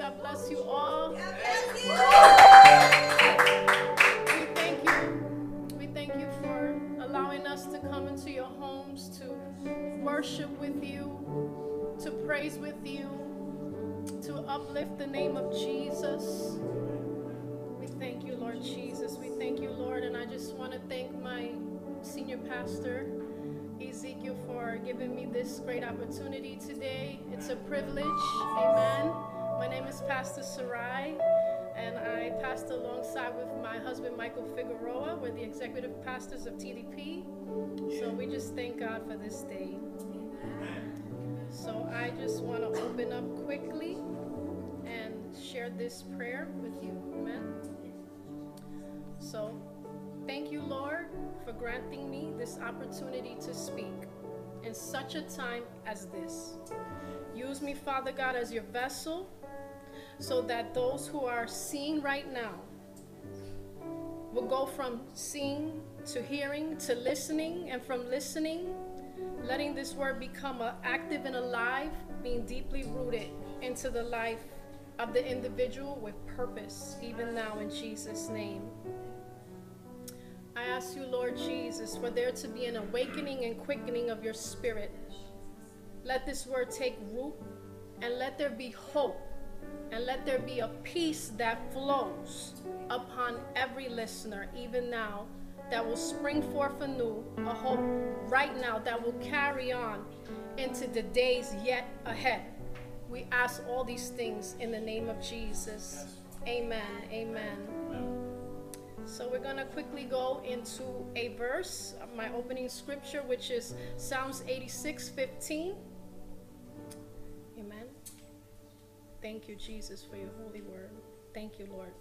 God bless you all. We thank you. We thank you for allowing us to come into your homes to worship with you, to praise with you, to uplift the name of Jesus. We thank you, Lord Jesus. We thank you, Lord. And I just want to thank my senior pastor, Ezekiel, for giving me this great opportunity today. It's a privilege. Amen. My name is Pastor Sarai, and I pastor alongside with my husband, Michael Figueroa. We're the executive pastors of TDP. So we just thank God for this day. So I just want to open up quickly and share this prayer with you. Amen. So thank you, Lord, for granting me this opportunity to speak in such a time as this. Use me, Father God, as your vessel so that those who are seeing right now will go from seeing to hearing to listening, and from listening, letting this word become active and alive, being deeply rooted into the life of the individual with purpose, even now in Jesus' name. I ask you, Lord Jesus, for there to be an awakening and quickening of your spirit. Let this word take root and let there be hope and let there be a peace that flows upon every listener, even now, that will spring forth anew, a hope right now that will carry on into the days yet ahead. We ask all these things in the name of Jesus. Amen. Amen. So we're going to quickly go into a verse, my opening scripture, which is Psalms 86 15. Thank you, Jesus, for your holy word. Thank you, Lord.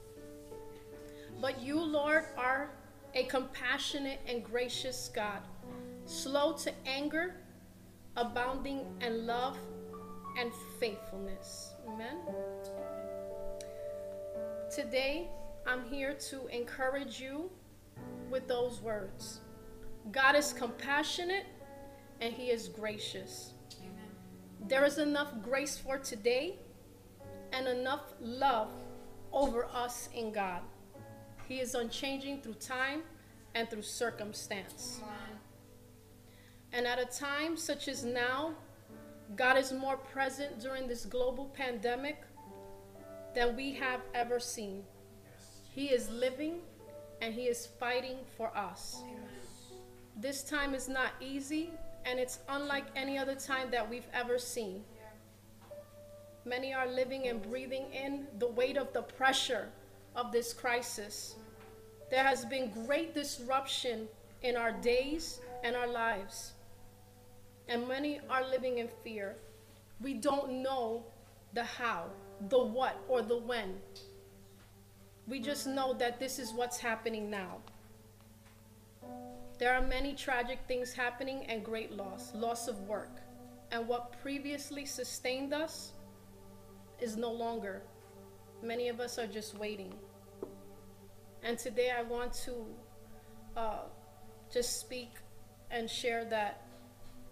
But you, Lord, are a compassionate and gracious God, slow to anger, abounding in love and faithfulness. Amen. Today, I'm here to encourage you with those words. God is compassionate and He is gracious. Amen. There is enough grace for today and enough love over us in God. He is unchanging through time and through circumstance. And at a time such as now, God is more present during this global pandemic than we have ever seen. He is living and He is fighting for us. This time is not easy and it's unlike any other time that we've ever seen. Many are living and breathing in the weight of the pressure of this crisis. There has been great disruption in our days and our lives. And many are living in fear. We don't know the how, the what, or the when. We just know that this is what's happening now. There are many tragic things happening and great loss loss of work. And what previously sustained us is no longer. Many of us are just waiting. And today I want to uh, just speak and share that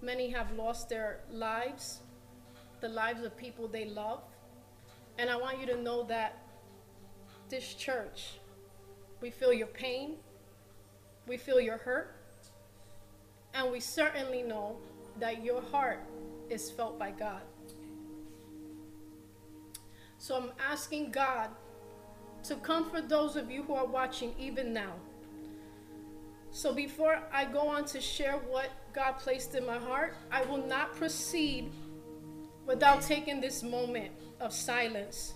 many have lost their lives, the lives of people they love. And I want you to know that this church, we feel your pain, we feel your hurt, and we certainly know that your heart is felt by God. So I'm asking God to comfort those of you who are watching even now. So before I go on to share what God placed in my heart, I will not proceed without taking this moment of silence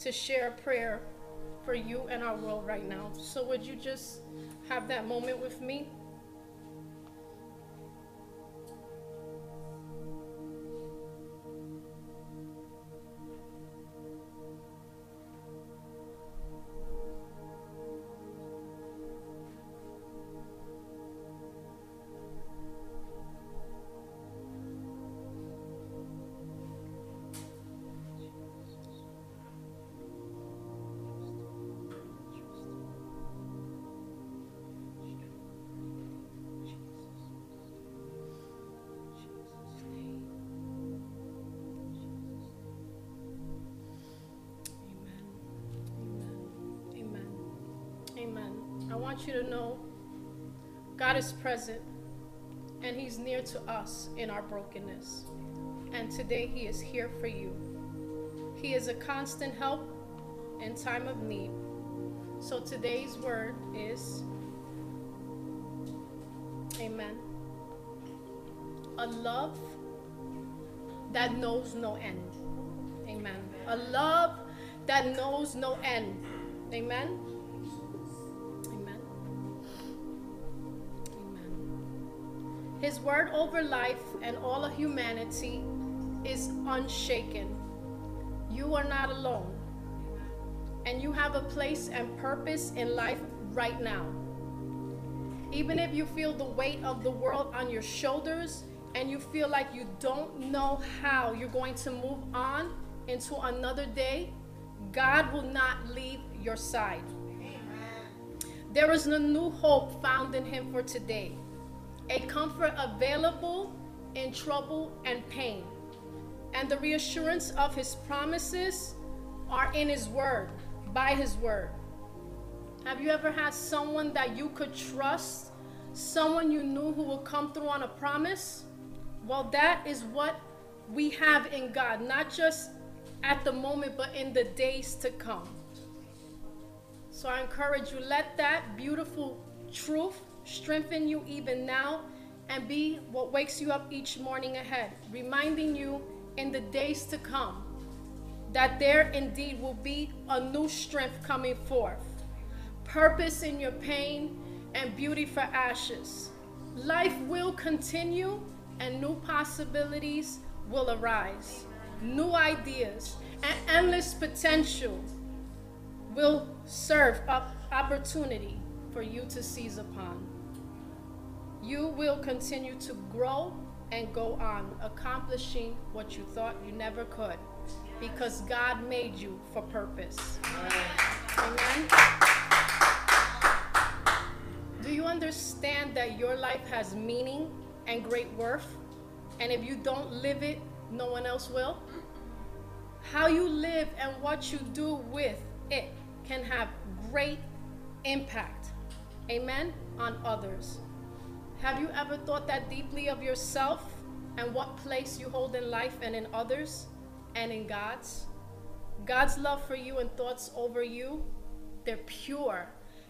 to share a prayer for you and our world right now. So would you just have that moment with me? Want you to know God is present and He's near to us in our brokenness. And today He is here for you. He is a constant help in time of need. So today's word is Amen. A love that knows no end. Amen. A love that knows no end. Amen. Word over life and all of humanity is unshaken. You are not alone. And you have a place and purpose in life right now. Even if you feel the weight of the world on your shoulders and you feel like you don't know how you're going to move on into another day, God will not leave your side. There is a new hope found in Him for today, a comfort available in trouble and pain. And the reassurance of His promises are in His Word, by His Word. Have you ever had someone that you could trust? Someone you knew who will come through on a promise? Well, that is what we have in God, not just at the moment, but in the days to come. So I encourage you, let that beautiful truth strengthen you even now and be what wakes you up each morning ahead, reminding you in the days to come that there indeed will be a new strength coming forth, purpose in your pain, and beauty for ashes. Life will continue and new possibilities will arise. New ideas and endless potential will serve up opportunity for you to seize upon. You will continue to grow and go on, accomplishing what you thought you never could, because God made you for purpose. Amen. Do you understand that your life has meaning and great worth? And if you don't live it, no one else will? How you live and what you do with it can have great impact, amen, on others. Have you ever thought that deeply of yourself and what place you hold in life and in others and in God's? God's love for you and thoughts over you, they're pure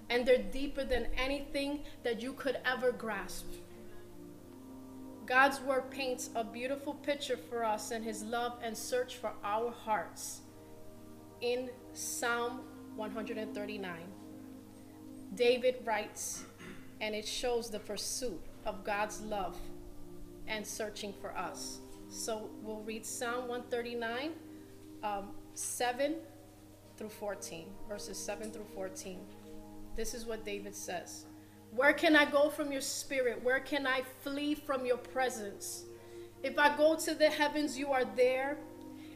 and they're deeper than anything that you could ever grasp. God's word paints a beautiful picture for us and his love and search for our hearts in Psalm 139. David writes, and it shows the pursuit of God's love and searching for us. So we'll read Psalm 139, um, 7 through 14, verses 7 through 14. This is what David says Where can I go from your spirit? Where can I flee from your presence? If I go to the heavens, you are there.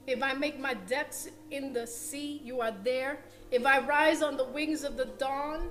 If I make my depths in the sea, you are there. If I rise on the wings of the dawn,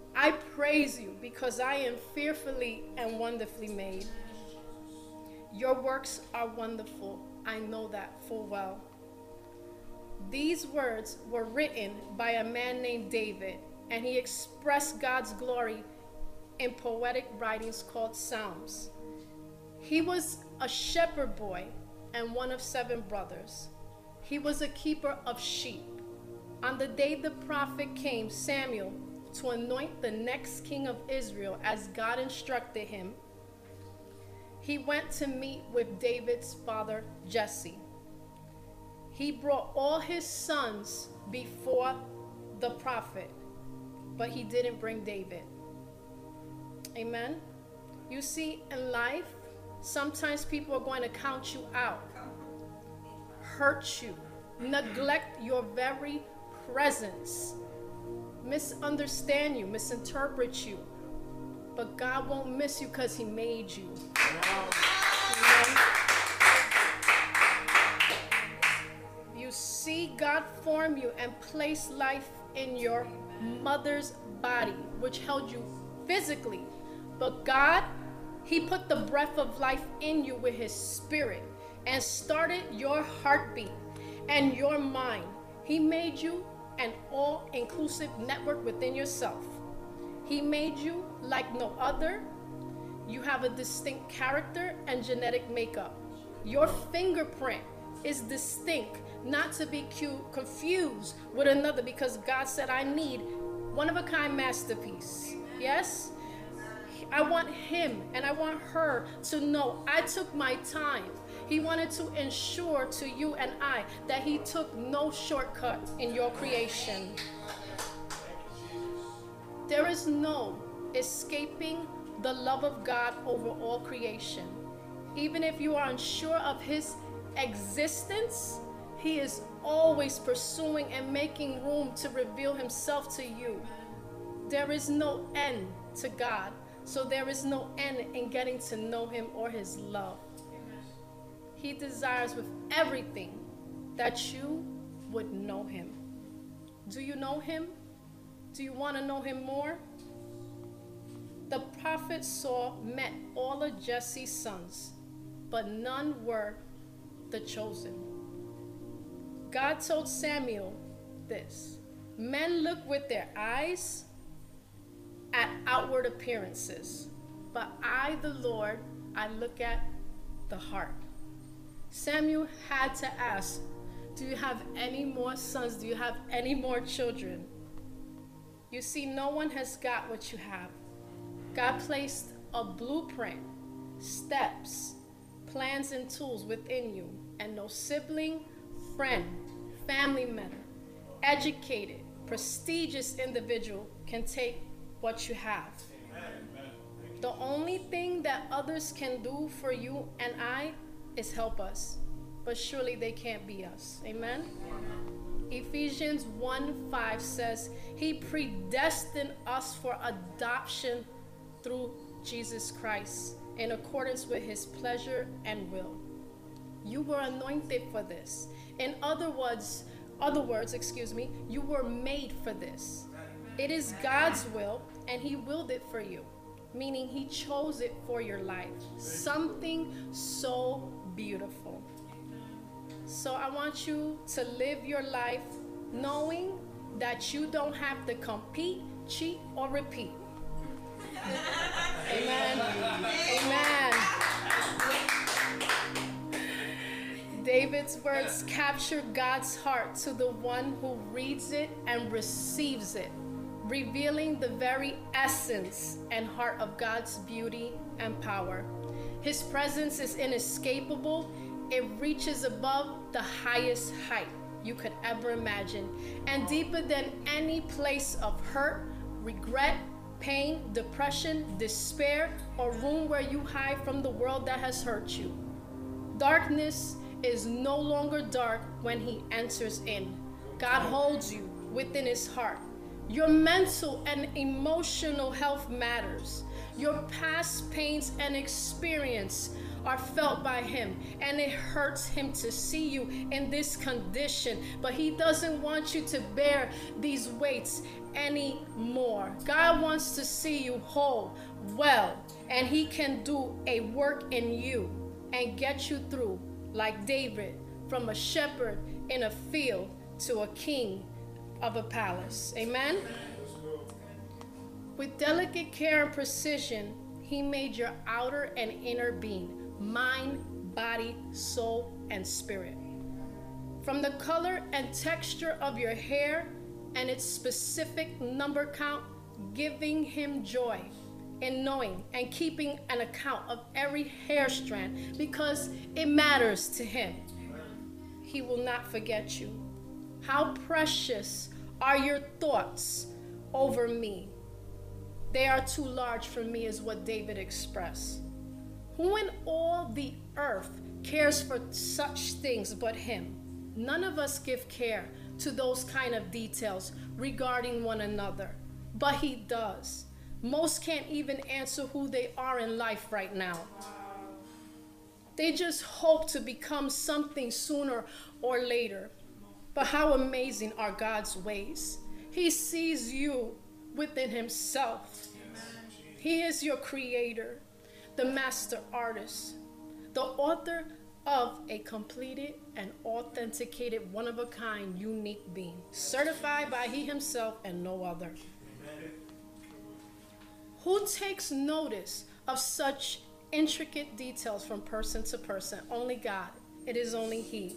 I praise you because I am fearfully and wonderfully made. Your works are wonderful. I know that full well. These words were written by a man named David and he expressed God's glory in poetic writings called Psalms. He was a shepherd boy and one of seven brothers. He was a keeper of sheep. On the day the prophet came, Samuel, to anoint the next king of Israel as God instructed him, he went to meet with David's father, Jesse. He brought all his sons before the prophet but he didn't bring David. Amen. You see, in life, sometimes people are going to count you out, hurt you, neglect your very presence, misunderstand you, misinterpret you. but God won't miss you because He made you. You see God form you and place life in your mother's body, which held you physically. But God, He put the breath of life in you with His Spirit and started your heartbeat and your mind. He made you an all inclusive network within yourself. He made you like no other. You have a distinct character and genetic makeup. Your fingerprint is distinct, not to be confused with another because God said, I need one of a kind masterpiece. Yes? I want him and I want her to know I took my time. He wanted to ensure to you and I that he took no shortcut in your creation. There is no escaping the love of God over all creation. Even if you are unsure of his existence, he is always pursuing and making room to reveal himself to you. There is no end to God, so there is no end in getting to know him or his love. He desires with everything that you would know him. Do you know him? Do you want to know him more? The prophet Saul met all of Jesse's sons, but none were the chosen. God told Samuel this Men look with their eyes at outward appearances, but I, the Lord, I look at the heart. Samuel had to ask, Do you have any more sons? Do you have any more children? You see, no one has got what you have. God placed a blueprint, steps, plans, and tools within you, and no sibling, friend, family member, educated, prestigious individual can take what you have. The only thing that others can do for you and I is help us, but surely they can't be us. Amen? Ephesians 1 5 says, He predestined us for adoption through Jesus Christ in accordance with His pleasure and will. You were anointed for this. In other words, other words, excuse me, you were made for this. It is God's will, and He willed it for you, meaning He chose it for your life. Something so beautiful. So I want you to live your life knowing that you don't have to compete, cheat, or repeat. Amen. Amen. David's words capture God's heart to the one who reads it and receives it, revealing the very essence and heart of God's beauty and power. His presence is inescapable, it reaches above the highest height you could ever imagine, and deeper than any place of hurt, regret, pain, depression, despair, or room where you hide from the world that has hurt you. Darkness is no longer dark when He enters in. God holds you within His heart. Your mental and emotional health matters. Your past pains and experience are felt by him and it hurts him to see you in this condition. But he doesn't want you to bear these weights anymore. God wants to see you whole well and he can do a work in you and get you through like david from a shepherd in a field to a king of a palace. Amen with delicate care and precision, He made your outer and inner being mind, body, soul, and spirit. From the color and texture of your hair and its specific number count, giving Him joy in knowing and keeping an account of every hair strand because it matters to Him. He will not forget you. How precious are your thoughts over me? They are too large for me, is what David expressed. Who in all the earth cares for such things but him? None of us give care to those kind of details regarding one another, but he does. Most can't even answer who they are in life right now. They just hope to become something sooner or later. But how amazing are God's ways! He sees you within Himself. He is your creator, the master artist, the author of a completed and authenticated, one of a kind, unique being, certified by He Himself and no other. Who takes notice of such intricate details from person to person? Only God. It is only He.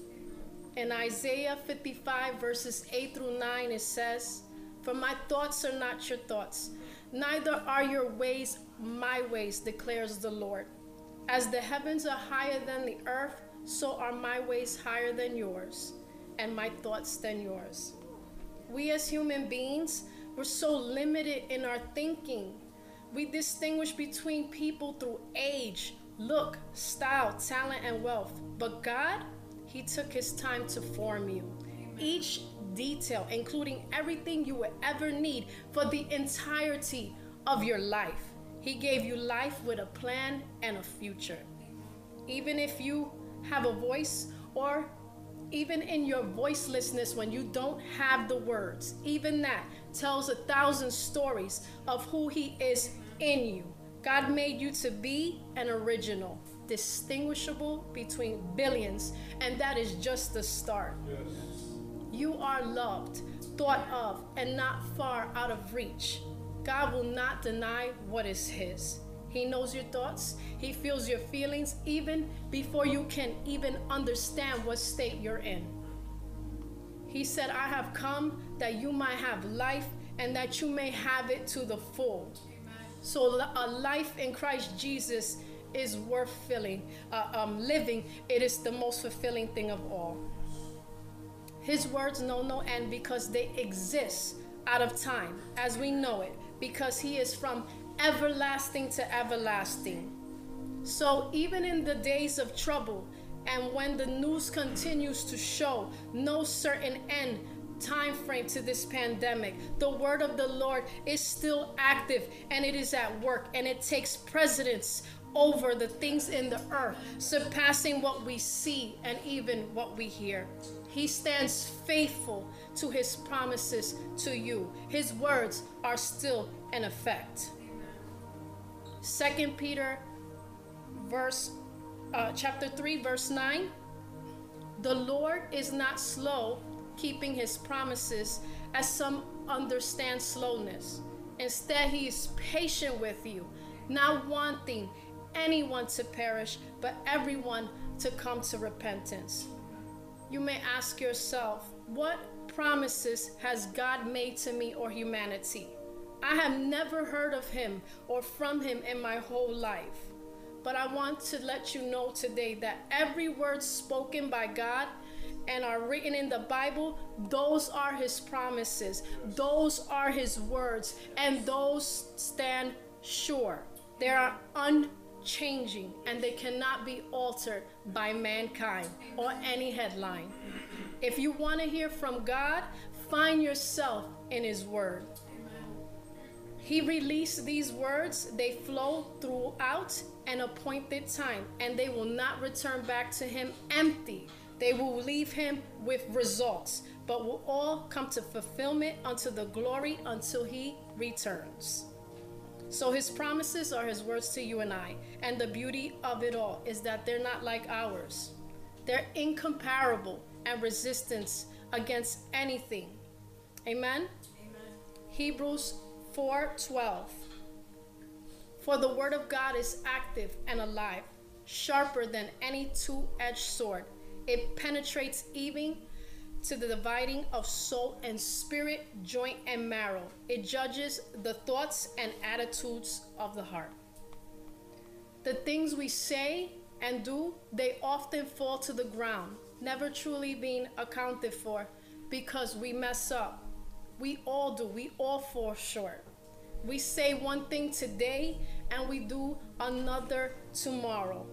In Isaiah 55, verses 8 through 9, it says, For my thoughts are not your thoughts, neither are your ways my ways, declares the Lord. As the heavens are higher than the earth, so are my ways higher than yours, and my thoughts than yours. We as human beings, we're so limited in our thinking. We distinguish between people through age, look, style, talent, and wealth. But God, He took His time to form you. Each detail, including everything you would ever need for the entirety of your life. He gave you life with a plan and a future. Even if you have a voice or even in your voicelessness when you don't have the words, even that tells a thousand stories of who He is in you. God made you to be an original, distinguishable between billions, and that is just the start. Yes. You are loved, thought of, and not far out of reach. God will not deny what is His. He knows your thoughts, He feels your feelings even before you can even understand what state you're in. He said, I have come that you might have life and that you may have it to the full. Amen. So, a life in Christ Jesus is worth filling, uh, um, living. It is the most fulfilling thing of all. His words know no end because they exist out of time as we know it because he is from everlasting to everlasting. So even in the days of trouble and when the news continues to show no certain end time frame to this pandemic, the word of the Lord is still active and it is at work and it takes precedence over the things in the earth, surpassing what we see and even what we hear. He stands faithful to his promises to you. His words are still in effect. Second Peter verse uh, chapter 3 verse 9 The Lord is not slow keeping his promises as some understand slowness. Instead, he is patient with you, not wanting anyone to perish, but everyone to come to repentance you may ask yourself, what promises has God made to me or humanity? I have never heard of him or from him in my whole life. But I want to let you know today that every word spoken by God and are written in the Bible, those are his promises, those are his words, and those stand sure. They are un changing and they cannot be altered by mankind or any headline. If you want to hear from God, find yourself in His Word. He released these words, they flow throughout an appointed time, and they will not return back to Him empty. They will leave Him with results, but will all come to fulfillment unto the glory until He returns. So his promises are his words to you and I. And the beauty of it all is that they're not like ours. They're incomparable and resistance against anything. Amen. Amen. Hebrews 4:12. For the word of God is active and alive, sharper than any two-edged sword. It penetrates even to the dividing of soul and spirit, joint and marrow. It judges the thoughts and attitudes of the heart. The things we say and do, they often fall to the ground, never truly being accounted for because we mess up. We all do, we all fall short. We say one thing today and we do another tomorrow.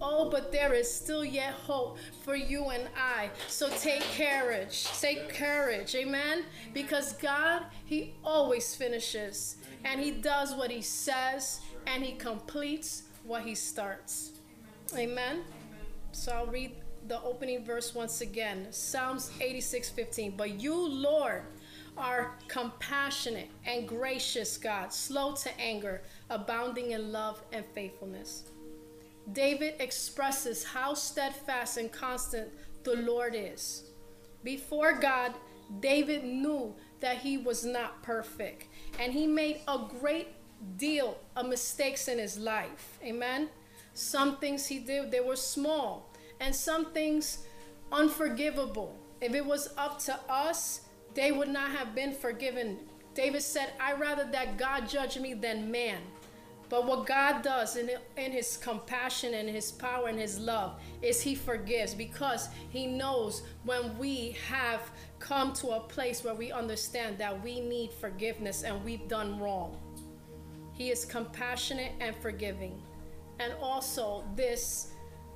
Oh, but there is still yet hope for you and I. So take courage. Take courage. Amen. Because God, He always finishes and He does what He says and He completes what He starts. Amen. So I'll read the opening verse once again Psalms 86 15. But you, Lord, are compassionate and gracious God, slow to anger, abounding in love and faithfulness. David expresses how steadfast and constant the Lord is. Before God, David knew that he was not perfect, and he made a great deal of mistakes in his life. Amen. Some things he did, they were small, and some things unforgivable. If it was up to us, they would not have been forgiven. David said, I rather that God judge me than man. But what God does in, in His compassion and His power and His love is He forgives because He knows when we have come to a place where we understand that we need forgiveness and we've done wrong. He is compassionate and forgiving. And also, this,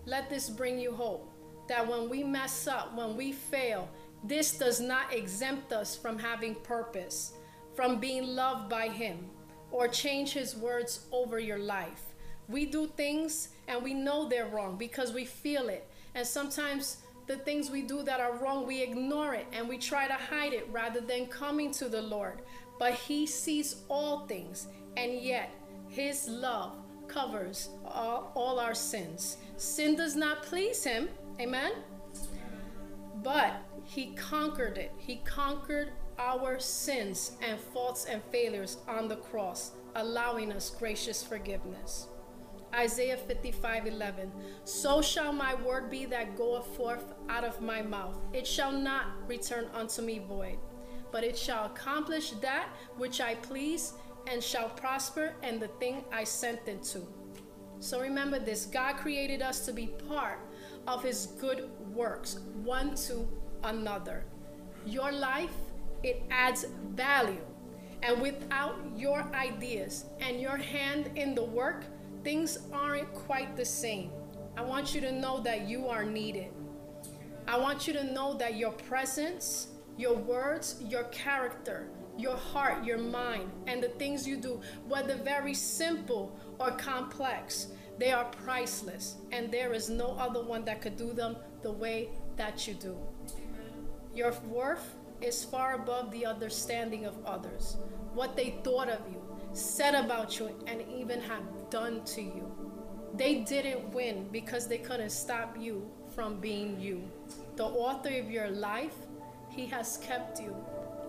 let this bring you hope that when we mess up, when we fail, this does not exempt us from having purpose, from being loved by Him or change his words over your life. We do things and we know they're wrong because we feel it. And sometimes the things we do that are wrong, we ignore it and we try to hide it rather than coming to the Lord. But he sees all things and yet his love covers all, all our sins. Sin does not please him. Amen. But he conquered it. He conquered our sins and faults and failures on the cross, allowing us gracious forgiveness. Isaiah 55 11. So shall my word be that goeth forth out of my mouth. It shall not return unto me void, but it shall accomplish that which I please and shall prosper in the thing I sent it to. So remember this God created us to be part of his good works, one to another. Your life it adds value. And without your ideas and your hand in the work, things aren't quite the same. I want you to know that you are needed. I want you to know that your presence, your words, your character, your heart, your mind, and the things you do, whether very simple or complex, they are priceless. And there is no other one that could do them the way that you do. Your worth is far above the understanding of others, what they thought of you, said about you, and even have done to you. They didn't win because they couldn't stop you from being you. The author of your life, He has kept you.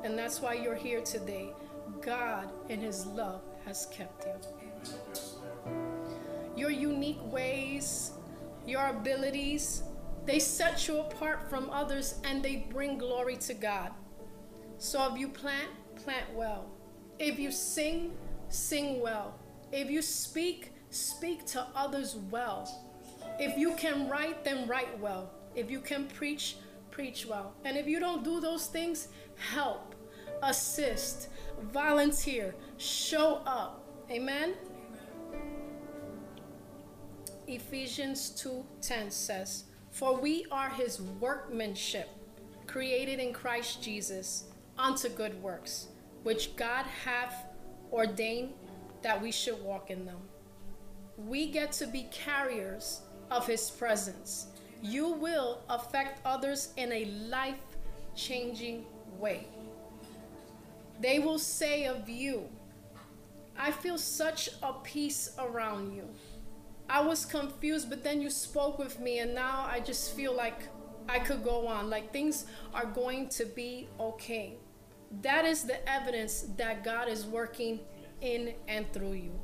And that's why you're here today. God, in His love, has kept you. Your unique ways, your abilities, they set you apart from others and they bring glory to God. So if you plant, plant well. If you sing, sing well. If you speak, speak to others well. If you can write, then write well. If you can preach, preach well. And if you don't do those things, help, assist, volunteer, show up. Amen. Ephesians 2:10 says, "For we are his workmanship, created in Christ Jesus unto good works, which God hath ordained that we should walk in them. We get to be carriers of His presence. You will affect others in a life changing way. They will say of you, I feel such a peace around you. I was confused, but then you spoke with me, and now I just feel like I could go on. Like things are going to be okay. That is the evidence that God is working in and through you.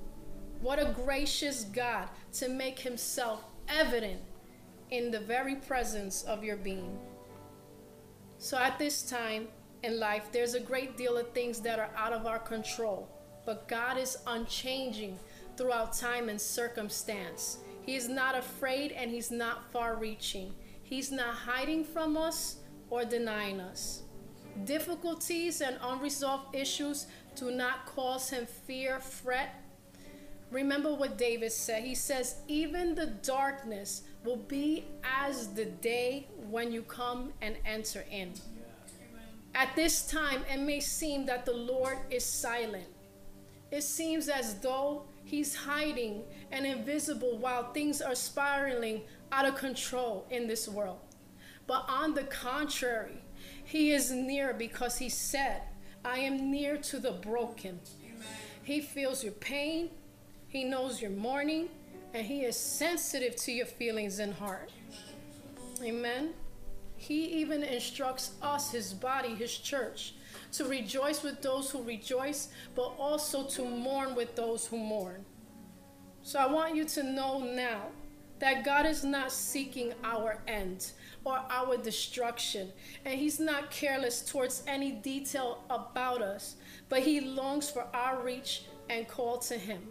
What a gracious God to make himself evident in the very presence of your being. So at this time in life, there's a great deal of things that are out of our control, but God is unchanging throughout time and circumstance. He is not afraid and he's not far reaching. He's not hiding from us or denying us. Difficulties and unresolved issues do not cause him fear, fret, Remember what David said. He says, Even the darkness will be as the day when you come and enter in. At this time, it may seem that the Lord is silent. It seems as though he's hiding and invisible while things are spiraling out of control in this world. But on the contrary, he is near because he said, I am near to the broken. Amen. He feels your pain, he knows your mourning, and he is sensitive to your feelings and heart. Amen. He even instructs us, his body, his church, to rejoice with those who rejoice, but also to mourn with those who mourn. So I want you to know now that God is not seeking our end or our destruction, and He's not careless towards any detail about us, but He longs for our reach and call to Him.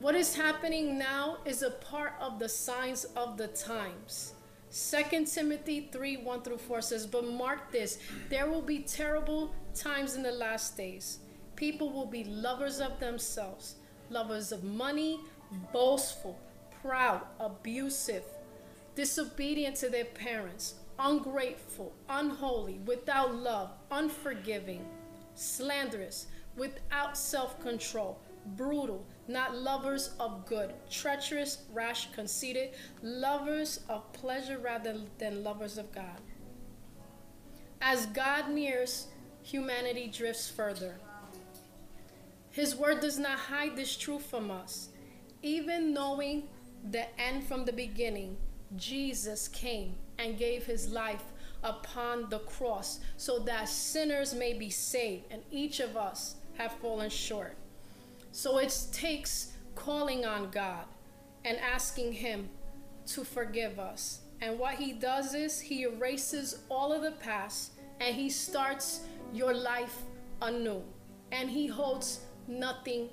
What is happening now is a part of the signs of the times. 2 Timothy 3 1 through 4 says, But mark this, there will be terrible times in the last days. People will be lovers of themselves, lovers of money, boastful, proud, abusive, disobedient to their parents, ungrateful, unholy, without love, unforgiving, slanderous, without self control, brutal not lovers of good, treacherous, rash, conceited, lovers of pleasure rather than lovers of God. As God nears, humanity drifts further. His word does not hide this truth from us. Even knowing the end from the beginning, Jesus came and gave his life upon the cross so that sinners may be saved, and each of us have fallen short. So it takes calling on God and asking Him to forgive us. And what He does is He erases all of the past and He starts your life anew. And He holds nothing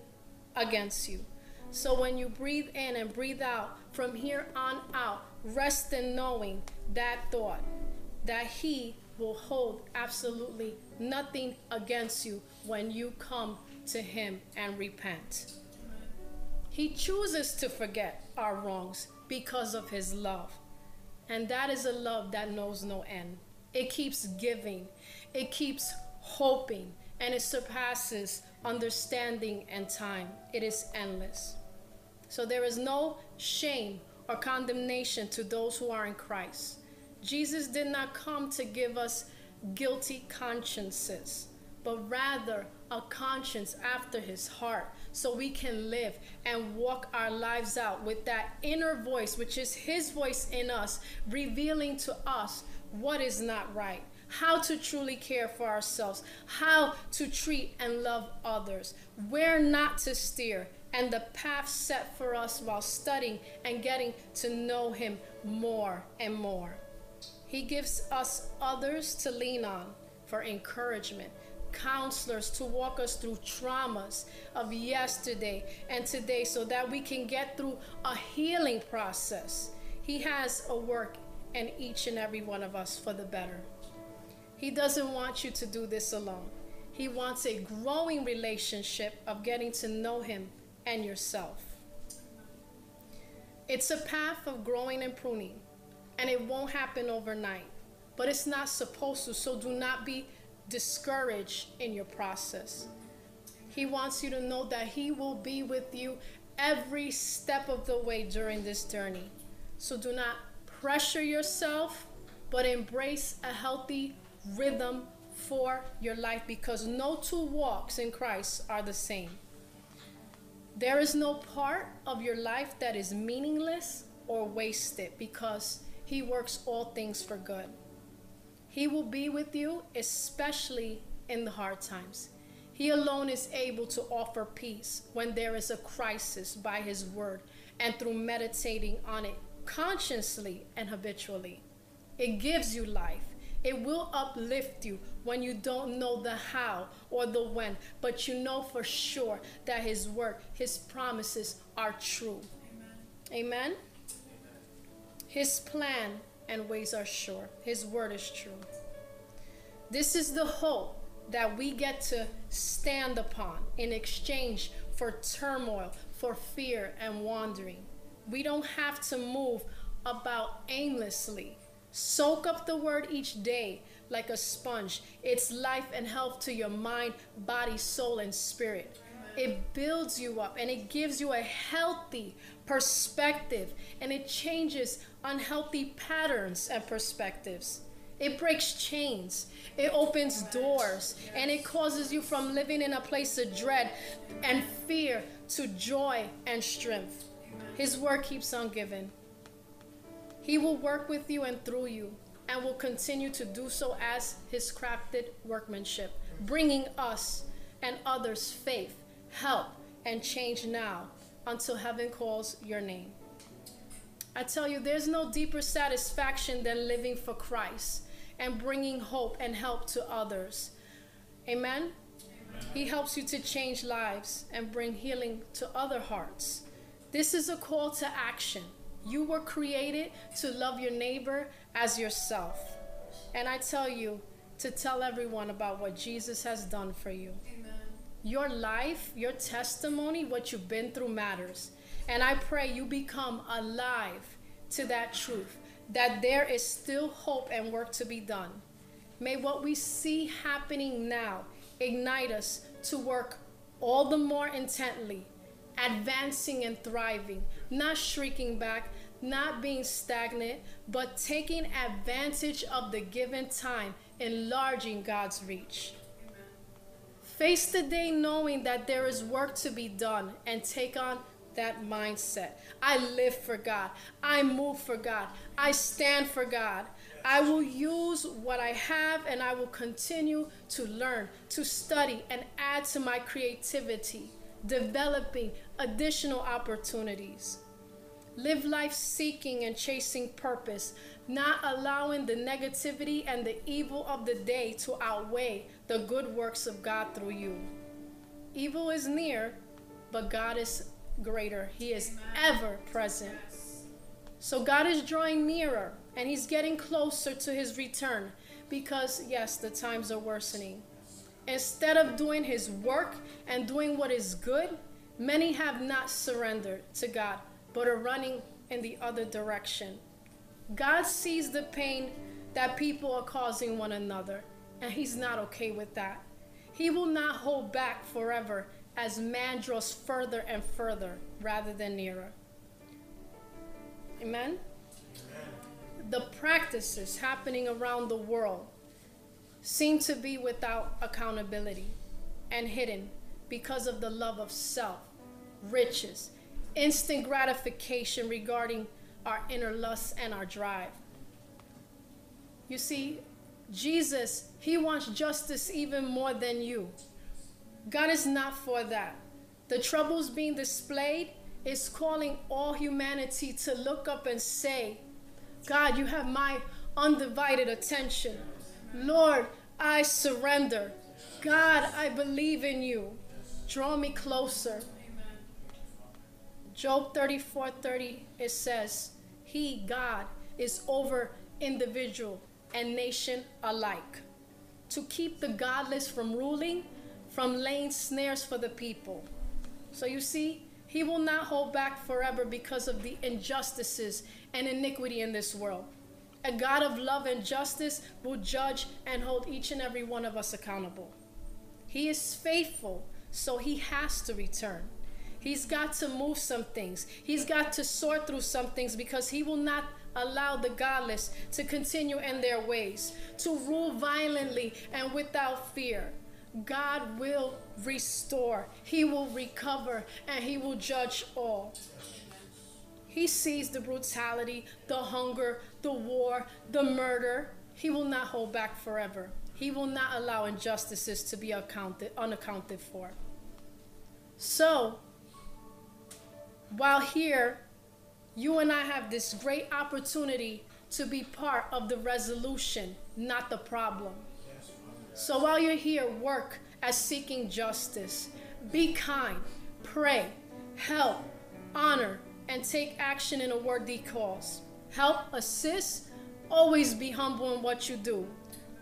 against you. So when you breathe in and breathe out, from here on out, rest in knowing that thought that He will hold absolutely nothing against you when you come to Him and repent. He chooses to forget our wrongs because of His love. And that is a love that knows no end. It keeps giving, it keeps hoping, and it surpasses understanding and time. It is endless. So there is no shame or condemnation to those who are in Christ. Jesus did not come to give us guilty consciences, but rather a conscience after his heart so we can live and walk our lives out with that inner voice, which is his voice in us, revealing to us what is not right, how to truly care for ourselves, how to treat and love others, where not to steer, and the path set for us while studying and getting to know him more and more. He gives us others to lean on for encouragement counselors to walk us through traumas of yesterday and today so that we can get through a healing process. He has a work in each and every one of us for the better. He doesn't want you to do this alone. He wants a growing relationship of getting to know Him and yourself. It's a path of growing and pruning, and it won't happen overnight, but it's not supposed to, so do not be discouraged in your process. He wants you to know that He will be with you every step of the way during this journey. So do not pressure yourself, but embrace a healthy rhythm for your life because no two walks in Christ are the same. There is no part of your life that is meaningless or wasted because He works all things for good. He will be with you, especially in the hard times. He alone is able to offer peace when there is a crisis by His word and through meditating on it consciously and habitually. It gives you life. It will uplift you when you don't know the how or the when, but you know for sure that His word, His promises are true. Amen. Amen? His plan and ways are sure. His word is true. This is the hope that we get to stand upon in exchange for turmoil, for fear and wandering. We don't have to move about aimlessly. Soak up the word each day like a sponge. It's life and health to your mind, body, soul, and spirit. It builds you up and it gives you a healthy perspective and it changes unhealthy patterns and perspectives. It breaks chains. It opens doors and it causes you from living in a place of dread and fear to joy and strength. His word keeps on giving. He will work with you and through you and will continue to do so as his crafted workmanship, bringing us and others faith, help, and change now until heaven calls your name. I tell you, there's no deeper satisfaction than living for Christ and bringing hope and help to others. Amen? Amen? He helps you to change lives and bring healing to other hearts. This is a call to action. You were created to love your neighbor as yourself. And I tell you to tell everyone about what Jesus has done for you. Amen. Your life, your testimony, what you've been through matters. And I pray you become alive to that truth that there is still hope and work to be done. May what we see happening now ignite us to work all the more intently, advancing and thriving, not shrinking back, not being stagnant, but taking advantage of the given time, enlarging God's reach. Face the day knowing that there is work to be done and take on that mindset. I live for God. I move for God. I stand for God. I will use what I have and I will continue to learn, to study, and add to my creativity, developing additional opportunities. Live life seeking and chasing purpose, not allowing the negativity and the evil of the day to outweigh the good works of God through you. Evil is near, but God is greater. He is ever present. So God is drawing nearer and He's getting closer to His return because, yes, the times are worsening. Instead of doing His work and doing what is good, many have not surrendered to God but are running in the other direction. God sees the pain that people are causing one another, and He's not okay with that. He will not hold back forever as man draws further and further rather than nearer. Amen? Amen? The practices happening around the world seem to be without accountability and hidden because of the love of self, riches, instant gratification regarding our inner lusts and our drive. You see, Jesus, he wants justice even more than you. God is not for that. The troubles being displayed is calling all humanity to look up and say, God, you have my undivided attention. Lord, I surrender. God, I believe in you. Draw me closer. Job 34 30, it says, He, God, is over individual and nation alike. To keep the godless from ruling from laying snares for the people. So you see, he will not hold back forever because of the injustices and iniquity in this world. A God of love and justice will judge and hold each and every one of us accountable. He is faithful, so he has to return. He's got to move some things. He's got to sort through some things because he will not allow the godless to continue in their ways, to rule violently and without fear. God will restore, He will recover, and He will judge all. He sees the brutality, the hunger, the war, the murder. He will not hold back forever. He will not allow injustices to be accounted, unaccounted for. So, while here, you and I have this great opportunity to be part of the resolution, not the problem. So while you're here, work at seeking justice. Be kind, pray, help, honor, and take action in a worthy cause. Help, assist, always be humble in what you do.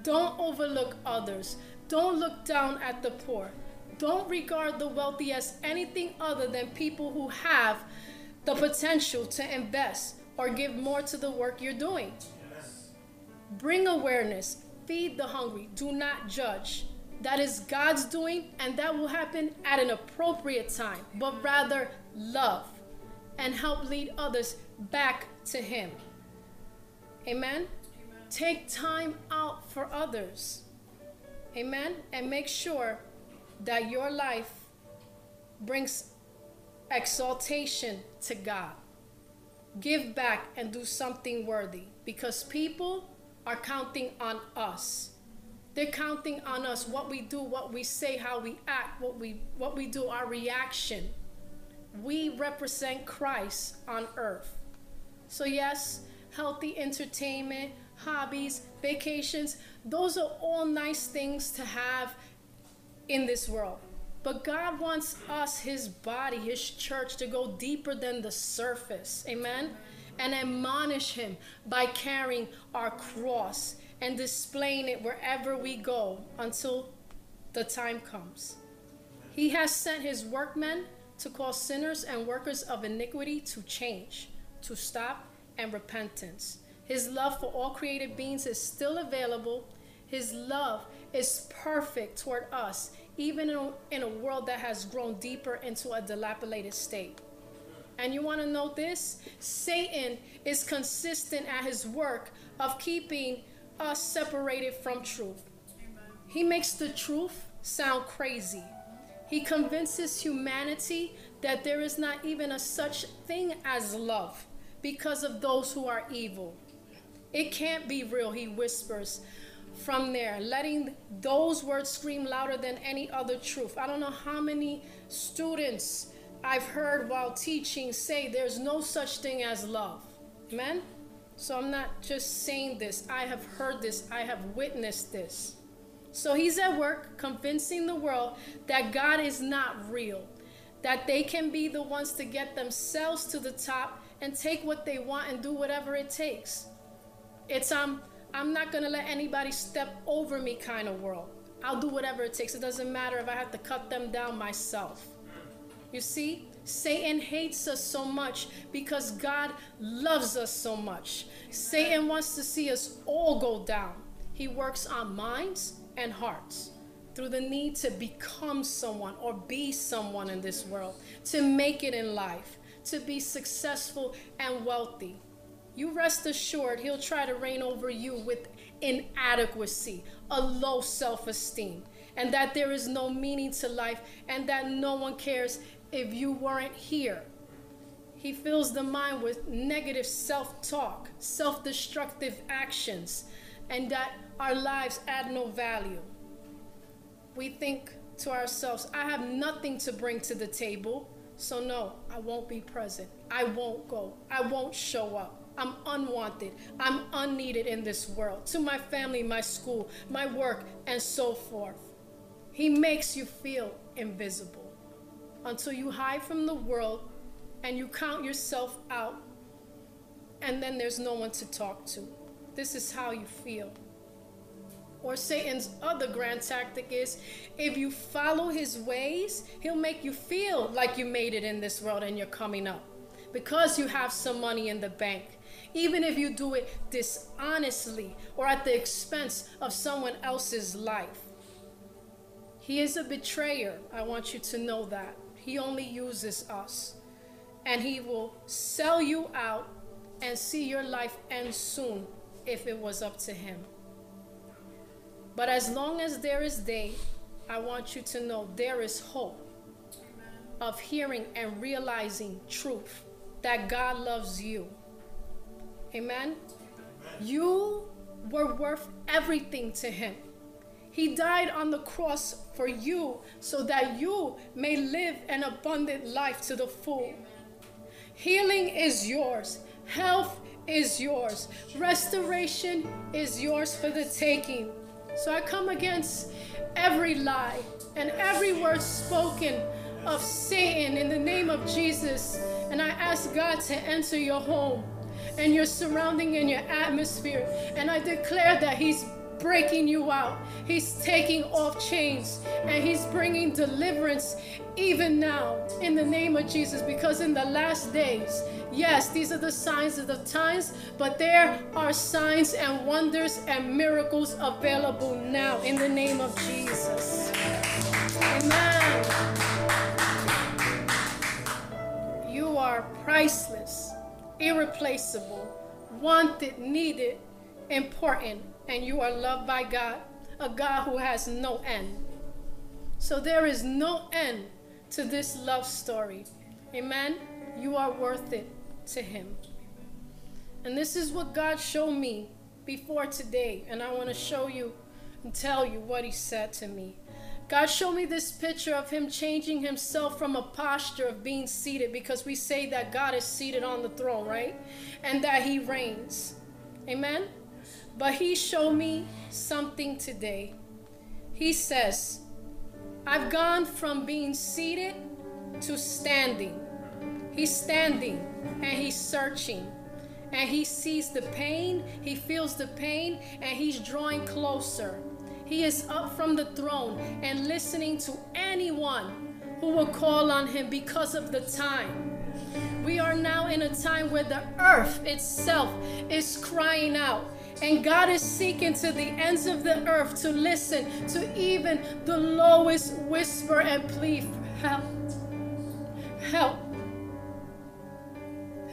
Don't overlook others. Don't look down at the poor. Don't regard the wealthy as anything other than people who have the potential to invest or give more to the work you're doing. Yes. Bring awareness, feed the hungry, do not judge. That is God's doing, and that will happen at an appropriate time, but rather love and help lead others back to Him. Amen? Amen? Take time out for others. Amen? And make sure that your life brings exaltation to God. Give back and do something worthy because people are counting on us. They're counting on us what we do, what we say, how we act, what we what we do, our reaction. We represent Christ on earth. So yes, healthy entertainment, hobbies, vacations, those are all nice things to have in this world. But God wants us, His body, His church, to go deeper than the surface. Amen? And admonish Him by carrying our cross and displaying it wherever we go until the time comes. He has sent His workmen to call sinners and workers of iniquity to change, to stop, and repentance. His love for all created beings is still available. His love is perfect toward us even in a, in a world that has grown deeper into a dilapidated state. And you want to know this? Satan is consistent at his work of keeping us separated from truth. He makes the truth sound crazy. He convinces humanity that there is not even a such thing as love because of those who are evil. It can't be real, he whispers from there, letting those words scream louder than any other truth. I don't know how many students I've heard while teaching say there's no such thing as love. Amen? So I'm not just saying this. I have heard this, I have witnessed this. So he's at work convincing the world that God is not real, that they can be the ones to get themselves to the top and take what they want and do whatever it takes. It's um I'm not to let anybody step over me kind of world. I'll do whatever it takes. It doesn't matter if I have to cut them down myself. You see, Satan hates us so much because God loves us so much. Satan wants to see us all go down. He works on minds and hearts through the need to become someone or be someone in this world, to make it in life, to be successful and wealthy you rest assured he'll try to reign over you with inadequacy, a low self esteem, and that there is no meaning to life, and that no one cares if you weren't here. He fills the mind with negative self talk, self destructive actions, and that our lives add no value. We think to ourselves, I have nothing to bring to the table, so no, I won't be present. I won't go. I won't show up. I'm unwanted. I'm unneeded in this world. To my family, my school, my work, and so forth. He makes you feel invisible until you hide from the world and you count yourself out, and then there's no one to talk to. This is how you feel. Or Satan's other grand tactic is if you follow his ways, he'll make you feel like you made it in this world and you're coming up because you have some money in the bank even if you do it dishonestly or at the expense of someone else's life. He is a betrayer. I want you to know that. He only uses us. And he will sell you out and see your life end soon if it was up to him. But as long as there is day, I want you to know there is hope of hearing and realizing truth that God loves you Amen? You were worth everything to him. He died on the cross for you so that you may live an abundant life to the full. Healing is yours. Health is yours. Restoration is yours for the taking. So I come against every lie and every word spoken of Satan in the name of Jesus. And I ask God to enter your home and your surrounding and your atmosphere. And I declare that He's breaking you out. He's taking off chains and He's bringing deliverance even now in the name of Jesus. Because in the last days, yes, these are the signs of the times, but there are signs and wonders and miracles available now in the name of Jesus. Amen. You are priceless, irreplaceable, wanted, needed, important, and you are loved by God, a God who has no end. So there is no end to this love story. Amen. You are worth it to Him. And this is what God showed me before today. And I want to show you and tell you what He said to me. God showed me this picture of Him changing Himself from a posture of being seated because we say that God is seated on the throne, right? And that He reigns. Amen. But he showed me something today. He says, I've gone from being seated to standing. He's standing and he's searching. And he sees the pain, he feels the pain, and he's drawing closer. He is up from the throne and listening to anyone who will call on him because of the time. We are now in a time where the earth itself is crying out and God is seeking to the ends of the earth to listen to even the lowest whisper and plea for help. Help.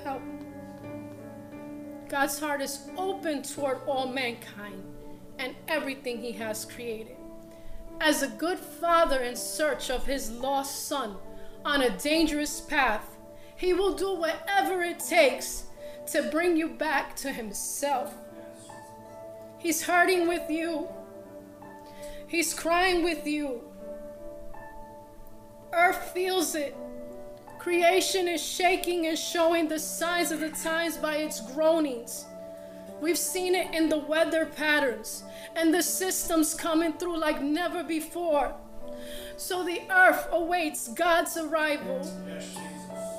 Help. God's heart is open toward all mankind and everything He has created. As a good father in search of his lost son on a dangerous path, He will do whatever it takes to bring you back to Himself. He's hurting with you. He's crying with you. Earth feels it. Creation is shaking and showing the signs of the times by its groanings. We've seen it in the weather patterns and the systems coming through like never before. So the earth awaits God's arrival.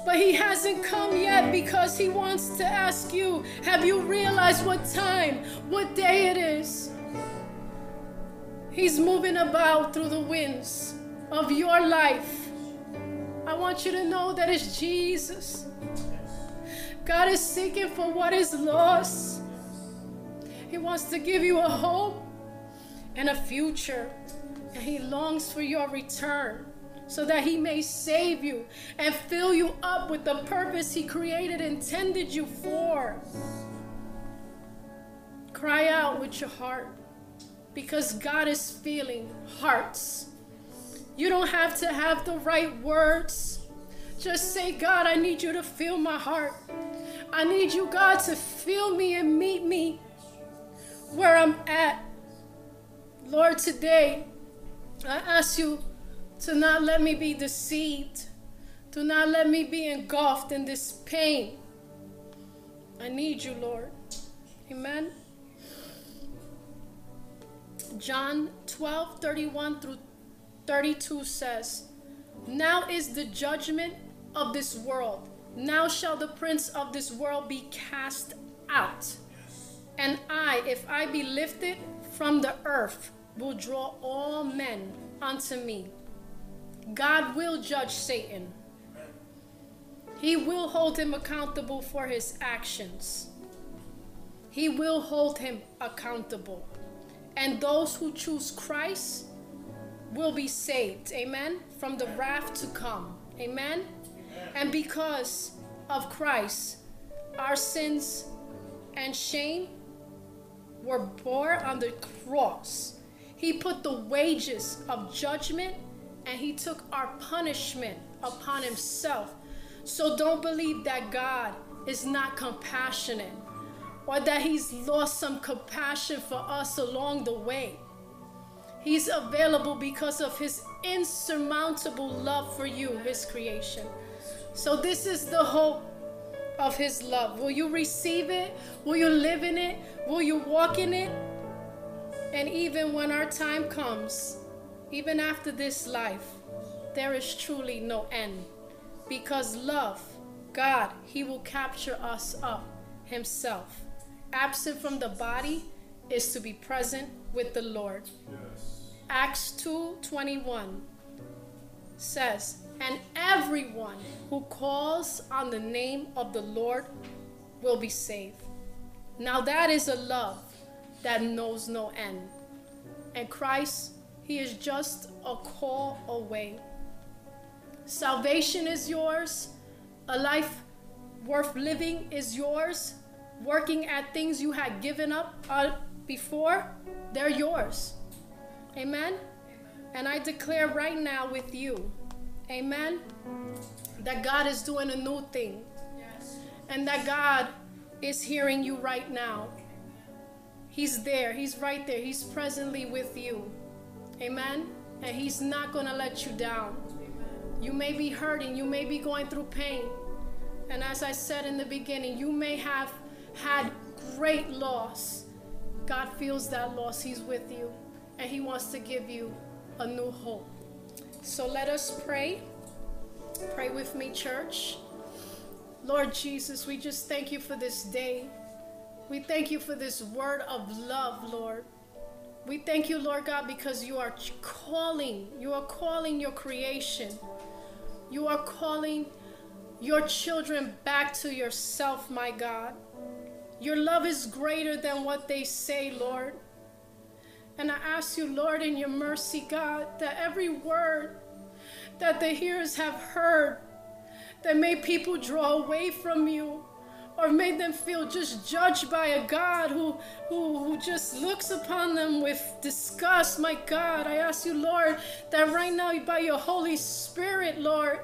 But he hasn't come yet because he wants to ask you have you realized what time, what day it is? He's moving about through the winds of your life. I want you to know that it's Jesus. God is seeking for what is lost. He wants to give you a hope and a future, and He longs for your return so that he may save you and fill you up with the purpose he created and intended you for. Cry out with your heart because God is feeling hearts. You don't have to have the right words. Just say, God, I need you to feel my heart. I need you, God, to feel me and meet me where I'm at. Lord, today I ask you to not let me be deceived. Do not let me be engulfed in this pain. I need you, Lord. Amen. John 12, 31 through 32 says, Now is the judgment of this world. Now shall the prince of this world be cast out. And I, if I be lifted from the earth, will draw all men unto me. God will judge Satan. He will hold him accountable for his actions. He will hold him accountable. And those who choose Christ will be saved. Amen. From the wrath to come. Amen. And because of Christ, our sins and shame were bore on the cross. He put the wages of judgment and he took our punishment upon himself. So don't believe that God is not compassionate or that he's lost some compassion for us along the way. He's available because of his insurmountable love for you, his creation. So this is the hope of his love. Will you receive it? Will you live in it? Will you walk in it? And even when our time comes, even after this life, there is truly no end. Because love, God, He will capture us up Himself. Absent from the body is to be present with the Lord. Yes. Acts 2:21 says, "And everyone who calls on the name of the Lord will be saved." Now that is a love that knows no end. And Christ, he is just a call away. Salvation is yours. A life worth living is yours. Working at things you had given up uh, before, they're yours. Amen? And I declare right now with you, amen, that God is doing a new thing. And that God is hearing you right now. He's there, He's right there, He's presently with you. Amen? And He's not going to let you down. You may be hurting, you may be going through pain. And as I said in the beginning, you may have had great loss. God feels that loss. He's with you, and He wants to give you a new hope. So let us pray. Pray with me, church. Lord Jesus, we just thank you for this day. We thank you for this word of love, Lord. We thank you, Lord God, because you are calling, you are calling your creation. You are calling your children back to yourself, my God. Your love is greater than what they say, Lord. And I ask you, Lord, in your mercy, God, that every word that the hearers have heard that made people draw away from you or made them feel just judged by a God who, who, who just looks upon them with disgust. My God, I ask you, Lord, that right now by your Holy Spirit, Lord,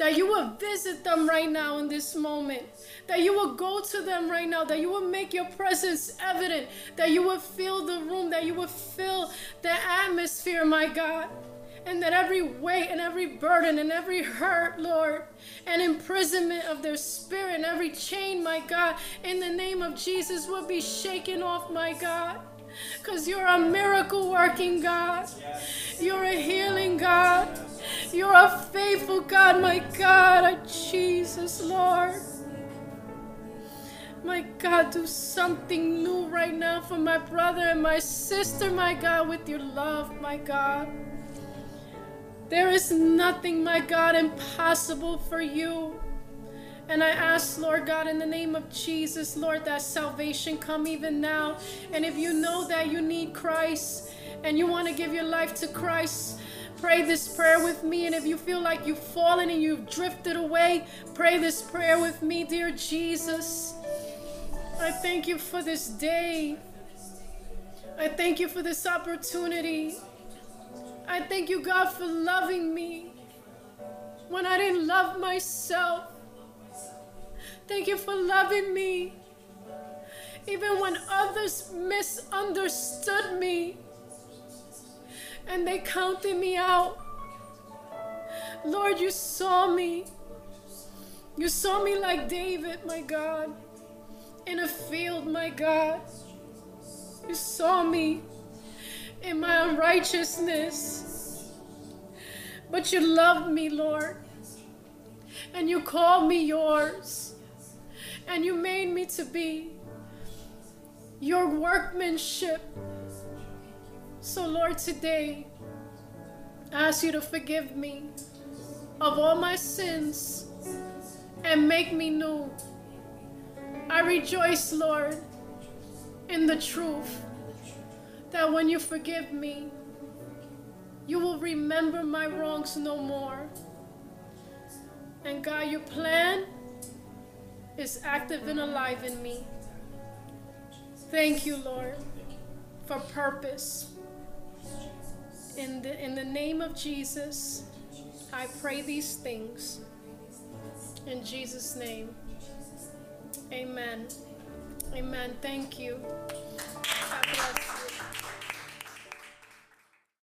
that you will visit them right now in this moment, that you will go to them right now, that you will make your presence evident, that you will fill the room, that you will fill the atmosphere, my God. And that every weight and every burden and every hurt, Lord, and imprisonment of their spirit and every chain, my God, in the name of Jesus will be shaken off, my God. Because you're a miracle working God. You're a healing God. You're a faithful God, my God. Jesus, Lord. My God, do something new right now for my brother and my sister, my God, with your love, my God. There is nothing, my God, impossible for you. And I ask, Lord God, in the name of Jesus, Lord, that salvation come even now. And if you know that you need Christ and you want to give your life to Christ, pray this prayer with me. And if you feel like you've fallen and you've drifted away, pray this prayer with me, dear Jesus. I thank you for this day. I thank you for this opportunity. I thank you, God, for loving me when I didn't love myself. Thank you for loving me even when others misunderstood me and they counted me out. Lord, you saw me. You saw me like David, my God, in a field, my God. You saw me in my unrighteousness. But you loved me, Lord. And you called me yours. And you made me to be your workmanship. So, Lord, today, I ask you to forgive me of all my sins and make me new. I rejoice, Lord, in the truth that when you forgive me, you will remember my wrongs no more. And God, your plan is active and alive in me. Thank you, Lord, for purpose. In the, in the name of Jesus, I pray these things. In Jesus' name, amen. Amen. Thank you.